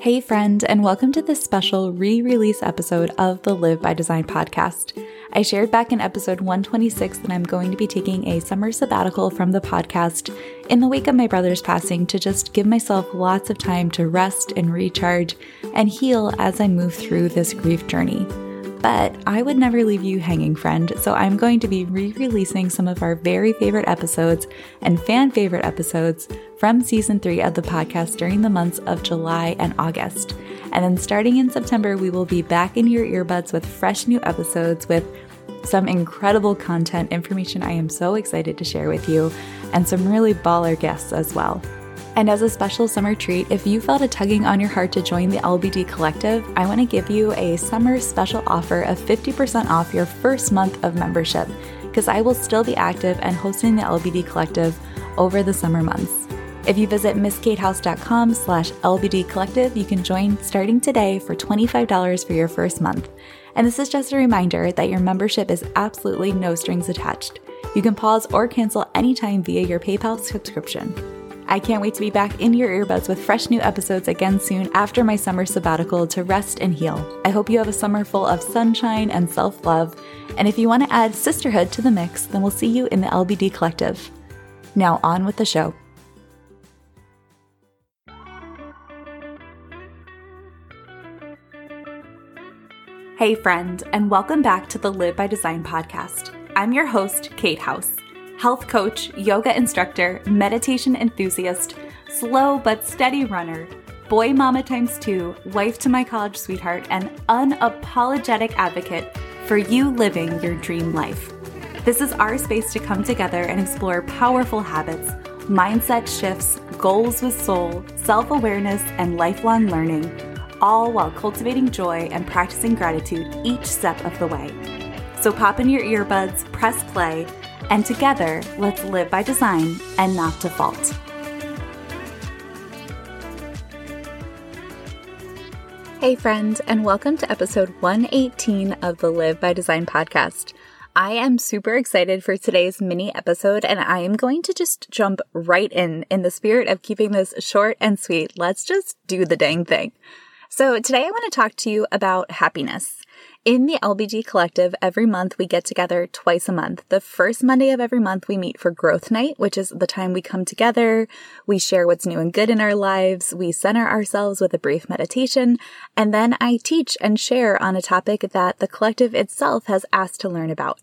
Hey, friend, and welcome to this special re release episode of the Live by Design podcast. I shared back in episode 126 that I'm going to be taking a summer sabbatical from the podcast in the wake of my brother's passing to just give myself lots of time to rest and recharge and heal as I move through this grief journey. But I would never leave you hanging, friend, so I'm going to be re releasing some of our very favorite episodes and fan favorite episodes from season three of the podcast during the months of July and August. And then starting in September, we will be back in your earbuds with fresh new episodes with some incredible content, information I am so excited to share with you, and some really baller guests as well. And as a special summer treat, if you felt a tugging on your heart to join the LBD Collective, I want to give you a summer special offer of 50% off your first month of membership, because I will still be active and hosting the LBD Collective over the summer months. If you visit mskatehouse.com slash LBD Collective, you can join starting today for $25 for your first month. And this is just a reminder that your membership is absolutely no strings attached. You can pause or cancel anytime via your PayPal subscription. I can't wait to be back in your earbuds with fresh new episodes again soon after my summer sabbatical to rest and heal. I hope you have a summer full of sunshine and self love. And if you want to add sisterhood to the mix, then we'll see you in the LBD Collective. Now, on with the show. Hey, friend, and welcome back to the Live by Design podcast. I'm your host, Kate House health coach, yoga instructor, meditation enthusiast, slow but steady runner, boy mama times two, wife to my college sweetheart, and unapologetic advocate for you living your dream life. This is our space to come together and explore powerful habits, mindset shifts, goals with soul, self awareness, and lifelong learning, all while cultivating joy and practicing gratitude each step of the way. So pop in your earbuds, press play, and together, let's live by design and not default. Hey, friends, and welcome to episode 118 of the Live by Design podcast. I am super excited for today's mini episode, and I am going to just jump right in in the spirit of keeping this short and sweet. Let's just do the dang thing. So, today I want to talk to you about happiness. In the LBD Collective, every month we get together twice a month. The first Monday of every month, we meet for Growth Night, which is the time we come together. We share what's new and good in our lives. We center ourselves with a brief meditation. And then I teach and share on a topic that the collective itself has asked to learn about.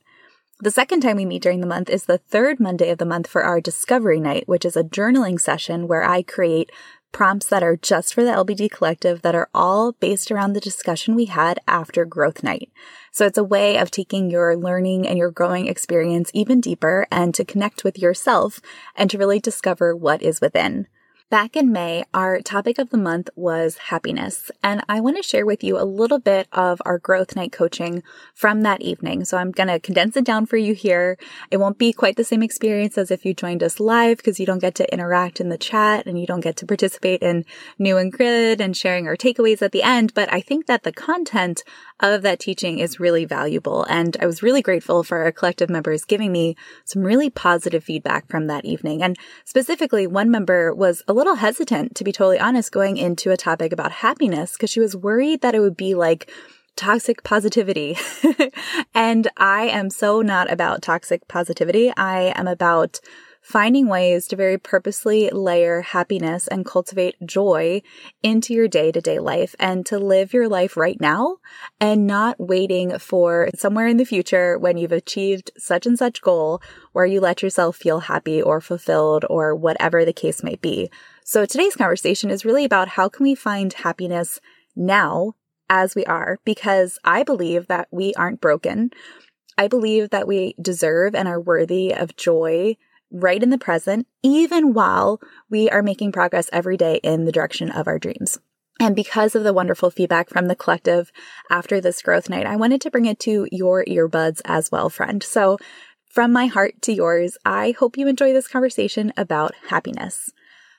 The second time we meet during the month is the third Monday of the month for our Discovery Night, which is a journaling session where I create prompts that are just for the LBD collective that are all based around the discussion we had after growth night. So it's a way of taking your learning and your growing experience even deeper and to connect with yourself and to really discover what is within. Back in May, our topic of the month was happiness, and I want to share with you a little bit of our growth night coaching from that evening. So I'm going to condense it down for you here. It won't be quite the same experience as if you joined us live because you don't get to interact in the chat and you don't get to participate in new and good and sharing our takeaways at the end. But I think that the content of that teaching is really valuable. And I was really grateful for our collective members giving me some really positive feedback from that evening. And specifically, one member was a little hesitant, to be totally honest, going into a topic about happiness because she was worried that it would be like, toxic positivity. and I am so not about toxic positivity. I am about finding ways to very purposely layer happiness and cultivate joy into your day to day life and to live your life right now and not waiting for somewhere in the future when you've achieved such and such goal where you let yourself feel happy or fulfilled or whatever the case might be. So today's conversation is really about how can we find happiness now as we are because I believe that we aren't broken. I believe that we deserve and are worthy of joy right in the present, even while we are making progress every day in the direction of our dreams. And because of the wonderful feedback from the collective after this growth night, I wanted to bring it to your earbuds as well, friend. So from my heart to yours, I hope you enjoy this conversation about happiness.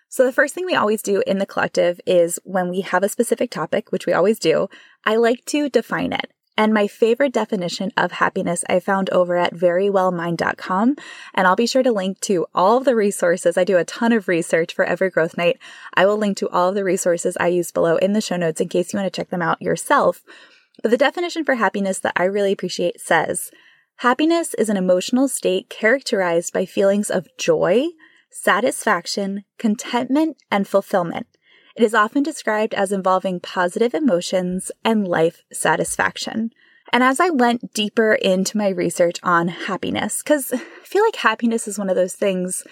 So the first thing we always do in the collective is when we have a specific topic, which we always do, I like to define it. And my favorite definition of happiness I found over at verywellmind.com. And I'll be sure to link to all of the resources. I do a ton of research for every growth night. I will link to all of the resources I use below in the show notes in case you want to check them out yourself. But the definition for happiness that I really appreciate says, Happiness is an emotional state characterized by feelings of joy, satisfaction, contentment, and fulfillment. It is often described as involving positive emotions and life satisfaction. And as I went deeper into my research on happiness, because I feel like happiness is one of those things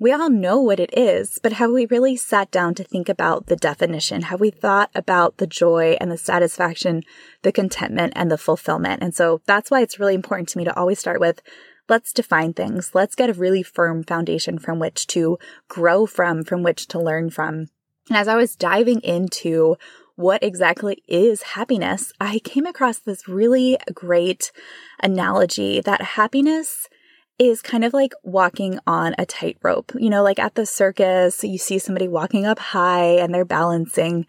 we all know what it is, but have we really sat down to think about the definition? Have we thought about the joy and the satisfaction, the contentment and the fulfillment? And so that's why it's really important to me to always start with let's define things. Let's get a really firm foundation from which to grow from, from which to learn from. And as I was diving into what exactly is happiness, I came across this really great analogy that happiness is kind of like walking on a tightrope. You know, like at the circus, you see somebody walking up high and they're balancing.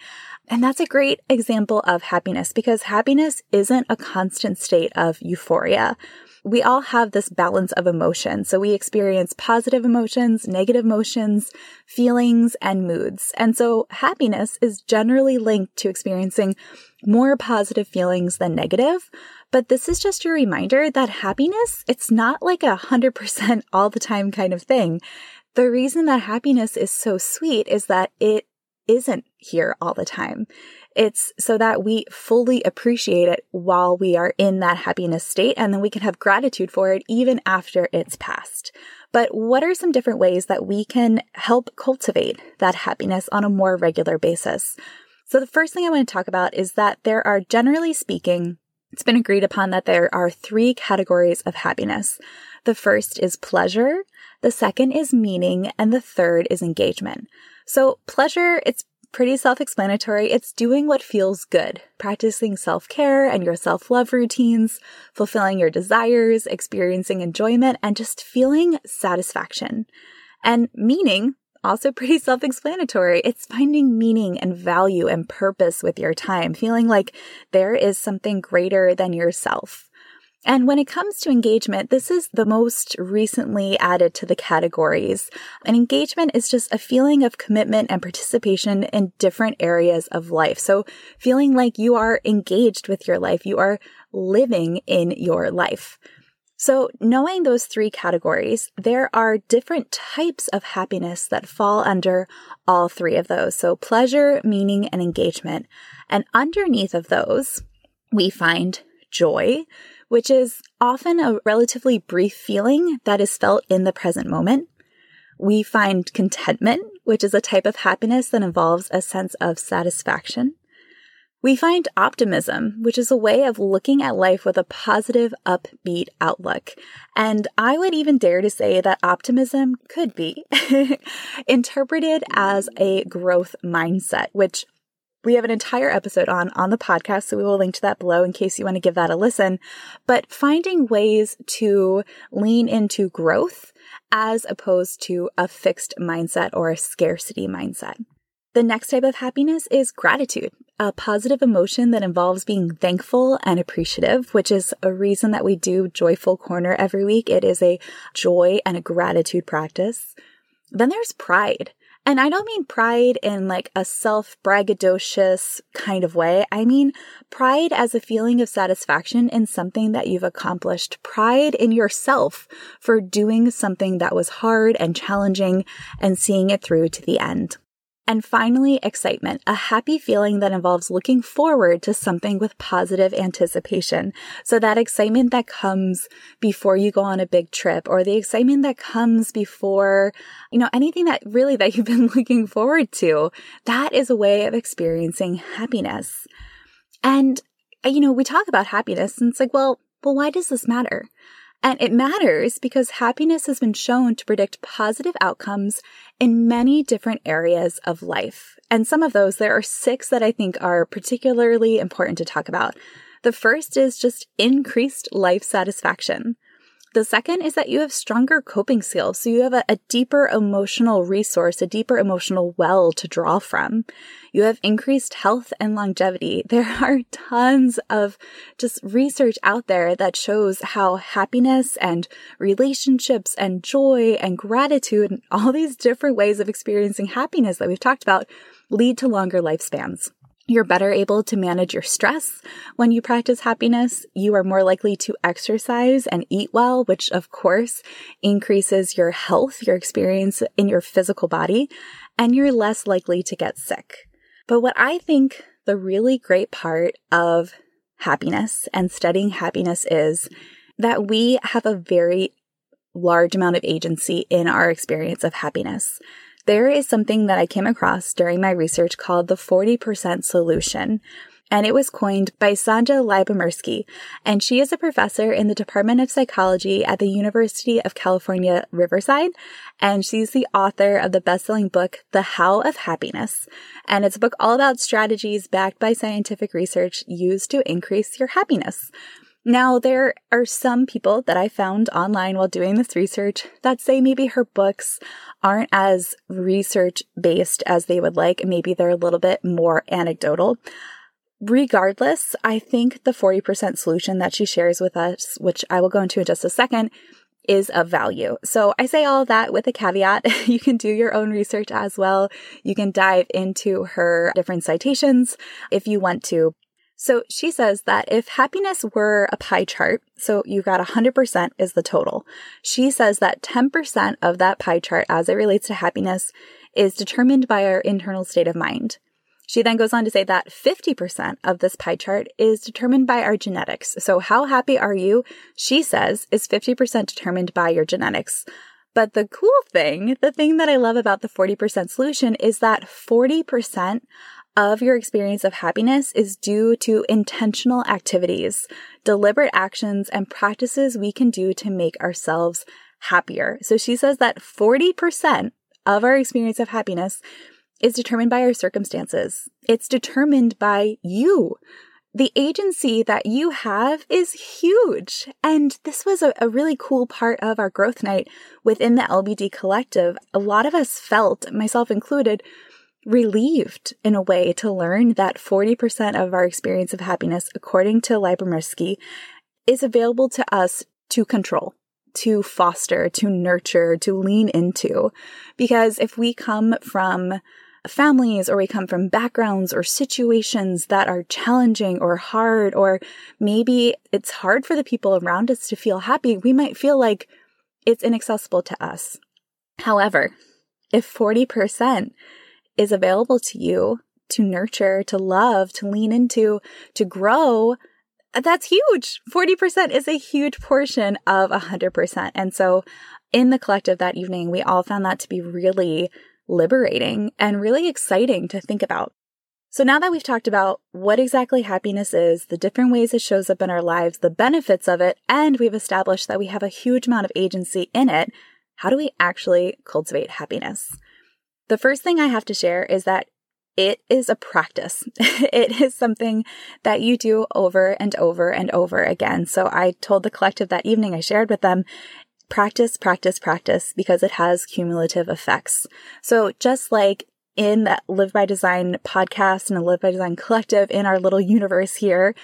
And that's a great example of happiness because happiness isn't a constant state of euphoria. We all have this balance of emotions. So we experience positive emotions, negative emotions, feelings, and moods. And so happiness is generally linked to experiencing more positive feelings than negative. But this is just a reminder that happiness, it's not like a hundred percent all the time kind of thing. The reason that happiness is so sweet is that it isn't here all the time. It's so that we fully appreciate it while we are in that happiness state, and then we can have gratitude for it even after it's passed. But what are some different ways that we can help cultivate that happiness on a more regular basis? So, the first thing I want to talk about is that there are, generally speaking, it's been agreed upon that there are three categories of happiness. The first is pleasure, the second is meaning, and the third is engagement. So, pleasure, it's pretty self explanatory. It's doing what feels good, practicing self care and your self love routines, fulfilling your desires, experiencing enjoyment, and just feeling satisfaction. And meaning, also pretty self explanatory. It's finding meaning and value and purpose with your time, feeling like there is something greater than yourself. And when it comes to engagement, this is the most recently added to the categories. And engagement is just a feeling of commitment and participation in different areas of life. So feeling like you are engaged with your life, you are living in your life. So, knowing those three categories, there are different types of happiness that fall under all three of those. So, pleasure, meaning, and engagement. And underneath of those, we find joy, which is often a relatively brief feeling that is felt in the present moment. We find contentment, which is a type of happiness that involves a sense of satisfaction. We find optimism, which is a way of looking at life with a positive, upbeat outlook. And I would even dare to say that optimism could be interpreted as a growth mindset, which we have an entire episode on on the podcast, so we will link to that below in case you want to give that a listen. But finding ways to lean into growth as opposed to a fixed mindset or a scarcity mindset. The next type of happiness is gratitude, a positive emotion that involves being thankful and appreciative, which is a reason that we do Joyful Corner every week. It is a joy and a gratitude practice. Then there's pride. And I don't mean pride in like a self braggadocious kind of way. I mean pride as a feeling of satisfaction in something that you've accomplished, pride in yourself for doing something that was hard and challenging and seeing it through to the end. And finally, excitement, a happy feeling that involves looking forward to something with positive anticipation. So that excitement that comes before you go on a big trip or the excitement that comes before, you know, anything that really that you've been looking forward to, that is a way of experiencing happiness. And, you know, we talk about happiness and it's like, well, well, why does this matter? And it matters because happiness has been shown to predict positive outcomes in many different areas of life. And some of those, there are six that I think are particularly important to talk about. The first is just increased life satisfaction. The second is that you have stronger coping skills. So you have a, a, deeper emotional resource, a deeper emotional well to draw from. You have increased health and longevity. There are tons of just research out there that shows how happiness and relationships and joy and gratitude and all these different ways of experiencing happiness that we've talked about lead to longer lifespans. You're better able to manage your stress when you practice happiness. You are more likely to exercise and eat well, which of course increases your health, your experience in your physical body, and you're less likely to get sick. But what I think the really great part of happiness and studying happiness is that we have a very large amount of agency in our experience of happiness there is something that I came across during my research called the 40% solution. And it was coined by Sonja Lyubomirsky, and she is a professor in the Department of Psychology at the University of California, Riverside. And she's the author of the best-selling book, The How of Happiness. And it's a book all about strategies backed by scientific research used to increase your happiness. Now, there are some people that I found online while doing this research that say maybe her books aren't as research based as they would like. Maybe they're a little bit more anecdotal. Regardless, I think the 40% solution that she shares with us, which I will go into in just a second, is of value. So I say all that with a caveat. you can do your own research as well. You can dive into her different citations if you want to. So she says that if happiness were a pie chart, so you've got 100% is the total. She says that 10% of that pie chart as it relates to happiness is determined by our internal state of mind. She then goes on to say that 50% of this pie chart is determined by our genetics. So how happy are you? She says is 50% determined by your genetics. But the cool thing, the thing that I love about the 40% solution is that 40% of your experience of happiness is due to intentional activities, deliberate actions, and practices we can do to make ourselves happier. So she says that 40% of our experience of happiness is determined by our circumstances. It's determined by you. The agency that you have is huge. And this was a, a, really cool part of our growth night within the LBD collective. A lot of us felt, myself included, relieved in a way to learn that 40% of our experience of happiness, according to Lyubomirsky, is available to us to control, to foster, to nurture, to lean into. Because if we come from families or we come from backgrounds or situations that are challenging or hard, or maybe it's hard for the people around us to feel happy, we might feel like it's inaccessible to us. However, if 40% is available to you to nurture, to love, to lean into, to grow, that's huge. 40% is a huge portion of 100%. And so in the collective that evening, we all found that to be really liberating and really exciting to think about. So now that we've talked about what exactly happiness is, the different ways it shows up in our lives, the benefits of it, and we've established that we have a huge amount of agency in it, how do we actually cultivate happiness? The first thing I have to share is that it is a practice. it is something that you do over and over and over again. So I told the collective that evening, I shared with them, practice, practice, practice, because it has cumulative effects. So just like in the Live by Design podcast and a Live by Design collective in our little universe here,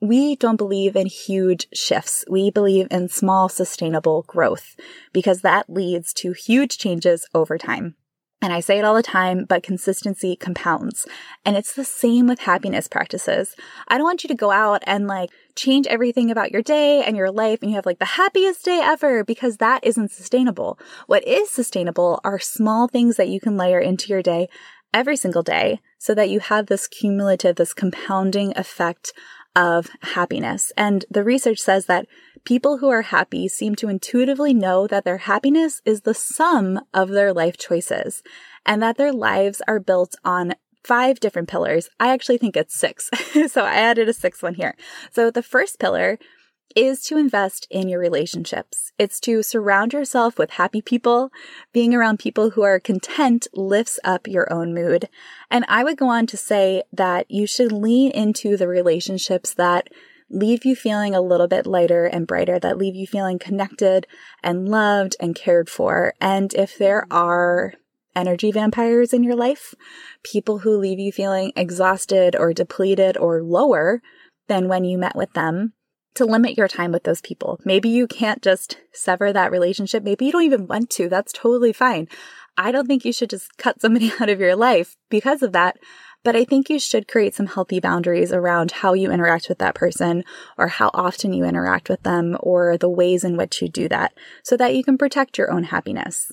we don't believe in huge shifts. We believe in small, sustainable growth because that leads to huge changes over time. And I say it all the time, but consistency compounds. And it's the same with happiness practices. I don't want you to go out and like change everything about your day and your life and you have like the happiest day ever because that isn't sustainable. What is sustainable are small things that you can layer into your day every single day so that you have this cumulative, this compounding effect of happiness. And the research says that people who are happy seem to intuitively know that their happiness is the sum of their life choices and that their lives are built on five different pillars. I actually think it's six. so I added a sixth one here. So the first pillar is to invest in your relationships. It's to surround yourself with happy people. Being around people who are content lifts up your own mood. And I would go on to say that you should lean into the relationships that leave you feeling a little bit lighter and brighter, that leave you feeling connected and loved and cared for. And if there are energy vampires in your life, people who leave you feeling exhausted or depleted or lower than when you met with them, to limit your time with those people. Maybe you can't just sever that relationship. Maybe you don't even want to. That's totally fine. I don't think you should just cut somebody out of your life because of that. But I think you should create some healthy boundaries around how you interact with that person or how often you interact with them or the ways in which you do that so that you can protect your own happiness.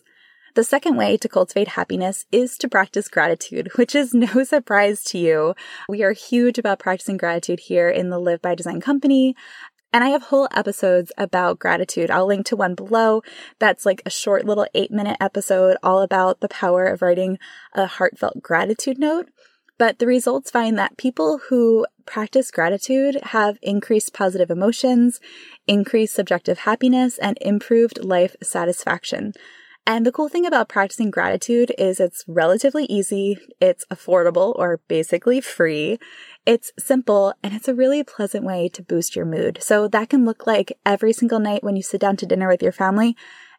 The second way to cultivate happiness is to practice gratitude, which is no surprise to you. We are huge about practicing gratitude here in the Live by Design company. And I have whole episodes about gratitude. I'll link to one below. That's like a short little eight minute episode all about the power of writing a heartfelt gratitude note. But the results find that people who practice gratitude have increased positive emotions, increased subjective happiness, and improved life satisfaction. And the cool thing about practicing gratitude is it's relatively easy, it's affordable or basically free, it's simple, and it's a really pleasant way to boost your mood. So that can look like every single night when you sit down to dinner with your family,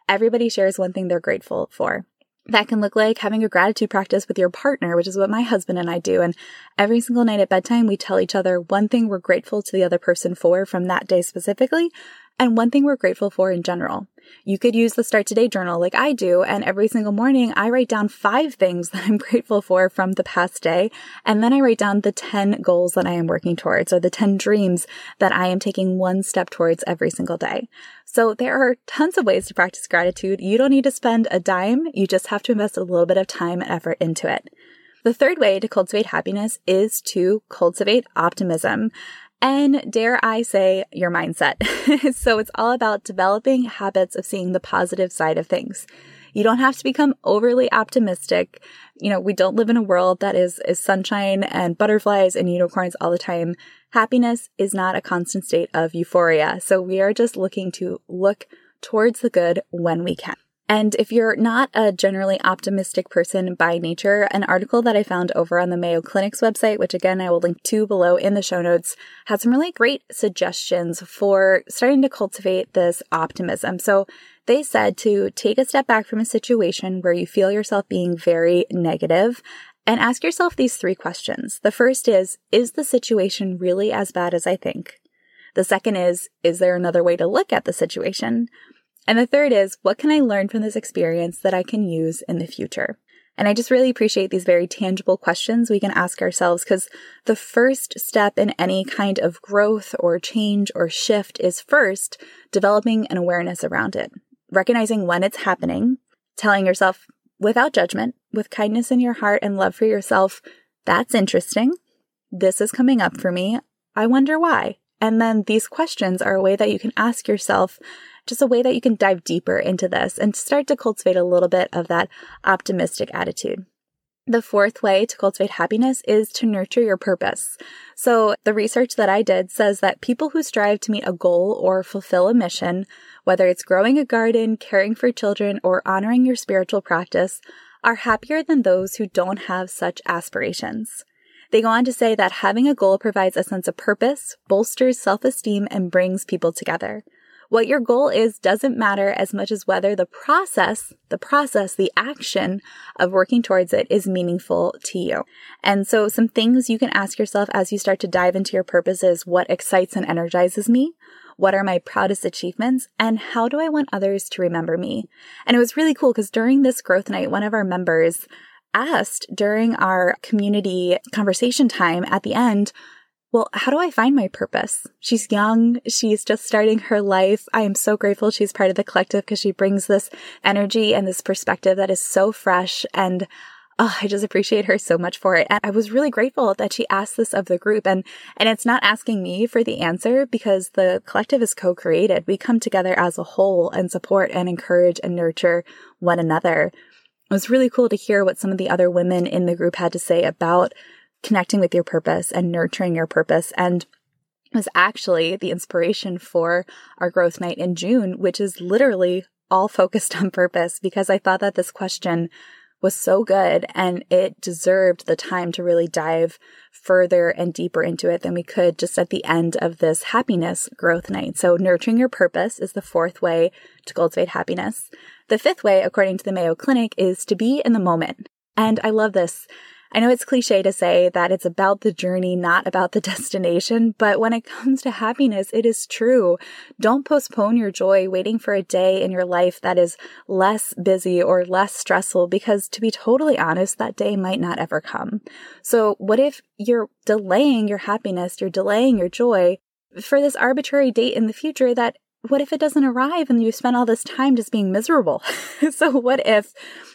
everybody shares one thing they're grateful for. That can look like having a gratitude practice with your partner, which is what my husband and I do. And every single night at bedtime, we tell each other one thing we're grateful to the other person for from that day specifically, and one thing we're grateful for in general. You could use the Start Today journal like I do, and every single morning I write down five things that I'm grateful for from the past day, and then I write down the 10 goals that I am working towards or the 10 dreams that I am taking one step towards every single day. So there are tons of ways to practice gratitude. You don't need to spend a dime, you just have to invest a little bit of time and effort into it. The third way to cultivate happiness is to cultivate optimism and dare I say, your mindset. so it's all about developing habits of seeing the positive side of things. You don't have to become overly optimistic. You know, we don't live in a world that is, is sunshine and butterflies and unicorns all the time. Happiness is not a constant state of euphoria. So we are just looking to look towards the good when we can. And if you're not a generally optimistic person by nature, an article that I found over on the Mayo Clinic's website, which again I will link to below in the show notes, had some really great suggestions for starting to cultivate this optimism. So they said to take a step back from a situation where you feel yourself being very negative and ask yourself these three questions. The first is, is the situation really as bad as I think? The second is, is there another way to look at the situation? And the third is, what can I learn from this experience that I can use in the future? And I just really appreciate these very tangible questions we can ask ourselves because the first step in any kind of growth or change or shift is first developing an awareness around it, recognizing when it's happening, telling yourself without judgment, with kindness in your heart and love for yourself, that's interesting. This is coming up for me. I wonder why. And then these questions are a way that you can ask yourself just a way that you can dive deeper into this and start to cultivate a little bit of that optimistic attitude. The fourth way to cultivate happiness is to nurture your purpose. So the research that I did says that people who strive to meet a goal or fulfill a mission, whether it's growing a garden, caring for children, or honoring your spiritual practice, are happier than those who don't have such aspirations. They go on to say that having a goal provides a sense of purpose, bolsters self-esteem, and brings people together. What your goal is doesn't matter as much as whether the process, the process, the action of working towards it is meaningful to you. And so some things you can ask yourself as you start to dive into your purpose is what excites and energizes me? What are my proudest achievements? And how do I want others to remember me? And it was really cool because during this growth night, one of our members asked during our community conversation time at the end, well, how do I find my purpose? She's young. She's just starting her life. I am so grateful she's part of the collective because she brings this energy and this perspective that is so fresh. And oh, I just appreciate her so much for it. And I was really grateful that she asked this of the group. And, and it's not asking me for the answer because the collective is co-created. We come together as a whole and support and encourage and nurture one another. It was really cool to hear what some of the other women in the group had to say about connecting with your purpose and nurturing your purpose. And was actually the inspiration for our growth night in June, which is literally all focused on purpose because I thought that this question was so good and it deserved the time to really dive further and deeper into it than we could just at the end of this happiness growth night. So, nurturing your purpose is the fourth way to cultivate happiness. The fifth way, according to the Mayo Clinic, is to be in the moment. And I love this. I know it's cliche to say that it's about the journey, not about the destination, but when it comes to happiness, it is true. Don't postpone your joy waiting for a day in your life that is less busy or less stressful because to be totally honest, that day might not ever come. So what if you're delaying your happiness, you're delaying your joy for this arbitrary date in the future that what if it doesn't arrive and you spend all this time just being miserable? so what if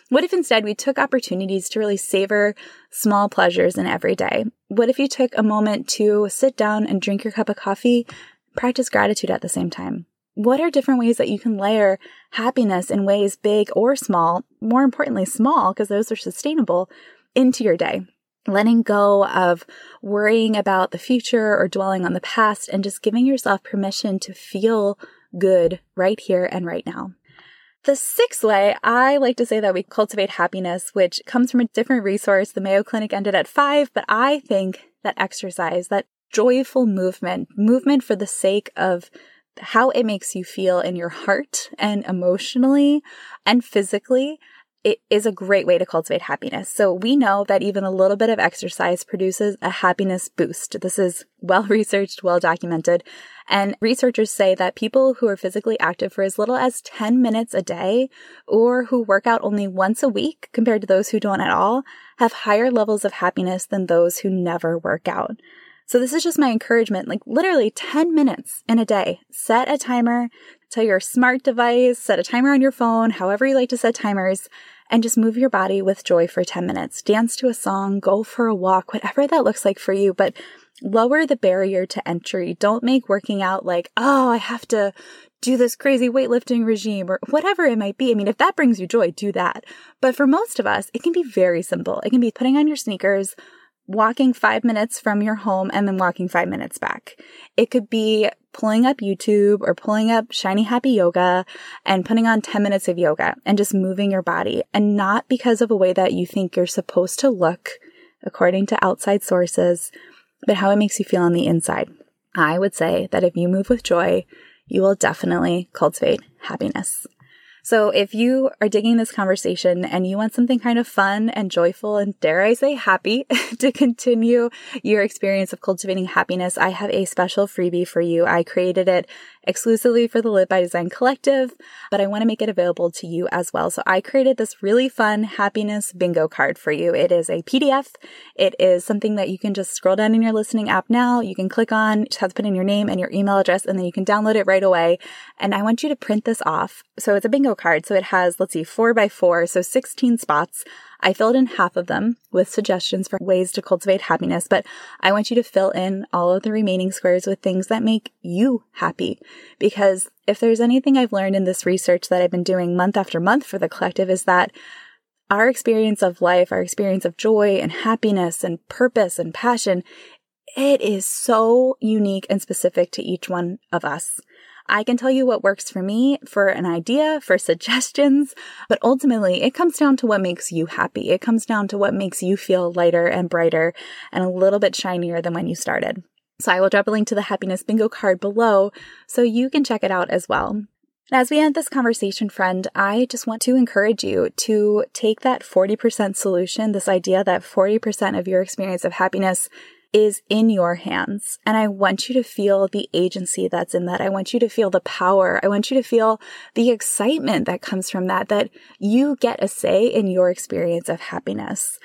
what if instead we took opportunities to really savor small pleasures in every day? What if you took a moment to sit down and drink your cup of coffee, practice gratitude at the same time? What are different ways that you can layer happiness in ways big or small, more importantly, small, because those are sustainable, into your day? Letting go of worrying about the future or dwelling on the past and just giving yourself permission to feel good right here and right now. The sixth way, I like to say that we cultivate happiness, which comes from a different resource. The Mayo Clinic ended at five, but I think that exercise, that joyful movement, movement for the sake of how it makes you feel in your heart and emotionally and physically, it is a great way to cultivate happiness. So we know that even a little bit of exercise produces a happiness boost. This is well researched, well documented. And researchers say that people who are physically active for as little as 10 minutes a day or who work out only once a week compared to those who don't at all have higher levels of happiness than those who never work out. So this is just my encouragement, like literally 10 minutes in a day. Set a timer to your smart device, set a timer on your phone, however you like to set timers, and just move your body with joy for 10 minutes. Dance to a song, go for a walk, whatever that looks like for you, but lower the barrier to entry. Don't make working out like, oh, I have to do this crazy weightlifting regime or whatever it might be. I mean, if that brings you joy, do that. But for most of us, it can be very simple. It can be putting on your sneakers, walking five minutes from your home and then walking five minutes back. It could be pulling up YouTube or pulling up Shiny Happy Yoga and putting on 10 minutes of yoga and just moving your body and not because of a way that you think you're supposed to look according to outside sources, but how it makes you feel on the inside. I would say that if you move with joy, you will definitely cultivate happiness. So if you are digging this conversation and you want something kind of fun and joyful and dare I say happy to continue your experience of cultivating happiness, I have a special freebie for you. I created it exclusively for the Live by Design Collective, but I want to make it available to you as well. So I created this really fun happiness bingo card for you. It is a PDF. It is something that you can just scroll down in your listening app now. You can click on, just have to put in your name and your email address, and then you can download it right away. And I want you to print this off. So it's a bingo card. So it has, let's see, four by four, so 16 spots. I filled in half of them with suggestions for ways to cultivate happiness, but I want you to fill in all of the remaining squares with things that make you happy. Because if there's anything I've learned in this research that I've been doing month after month for the collective is that our experience of life, our experience of joy and happiness and purpose and passion, it is so unique and specific to each one of us. I can tell you what works for me for an idea, for suggestions, but ultimately it comes down to what makes you happy. It comes down to what makes you feel lighter and brighter and a little bit shinier than when you started. So I will drop a link to the happiness bingo card below so you can check it out as well. As we end this conversation, friend, I just want to encourage you to take that 40% solution, this idea that 40% of your experience of happiness is in your hands. And I want you to feel the agency that's in that. I want you to feel the power. I want you to feel the excitement that comes from that, that you get a say in your experience of happiness.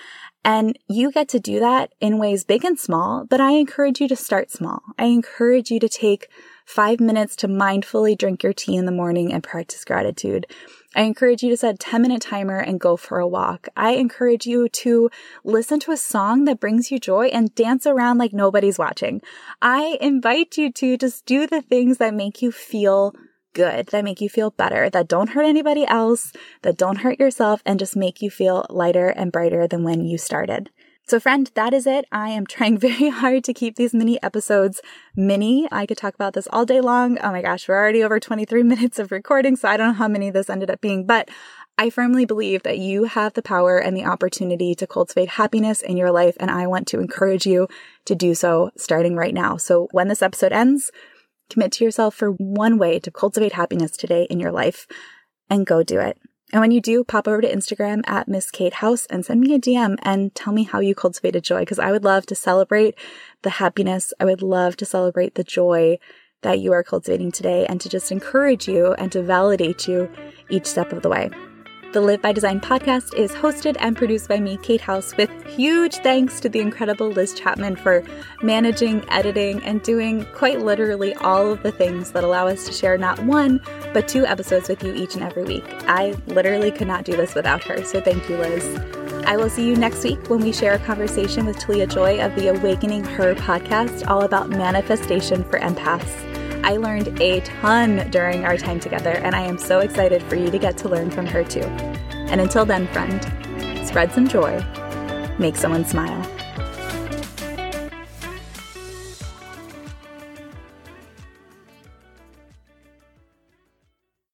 And you get to do that in ways big and small, but I encourage you to start small. I encourage you to take five minutes to mindfully drink your tea in the morning and practice gratitude. I encourage you to set a 10 minute timer and go for a walk. I encourage you to listen to a song that brings you joy and dance around like nobody's watching. I invite you to just do the things that make you feel good, that make you feel better, that don't hurt anybody else, that don't hurt yourself, and just make you feel lighter and brighter than when you started. So, friend, that is it. I am trying very hard to keep these mini episodes mini. I could talk about this all day long. Oh my gosh, we're already over 23 minutes of recording, so I don't know how many this ended up being, but I firmly believe that you have the power and the opportunity to cultivate happiness in your life, and I want to encourage you to do so starting right now. So when this episode ends, commit to yourself for one way to cultivate happiness today in your life and go do it. And when you do, pop over to Instagram at Miss Kate House and send me a DM and tell me how you cultivated joy because I would love to celebrate the happiness. I would love to celebrate the joy that you are cultivating today and to just encourage you and to validate you each step of the way. The Live by Design podcast is hosted and produced by me, Kate House, with huge thanks to the incredible Liz Chapman for managing, editing, and doing quite literally all of the things that allow us to share not one, but two episodes with you each and every week. I literally could not do this without her, so thank you, Liz. I will see you next week when we share a conversation with Talia Joy of the Awakening Her podcast, all about manifestation for empaths. I learned a ton during our time together, and I am so excited for you to get to learn from her too. And until then, friend, spread some joy, make someone smile.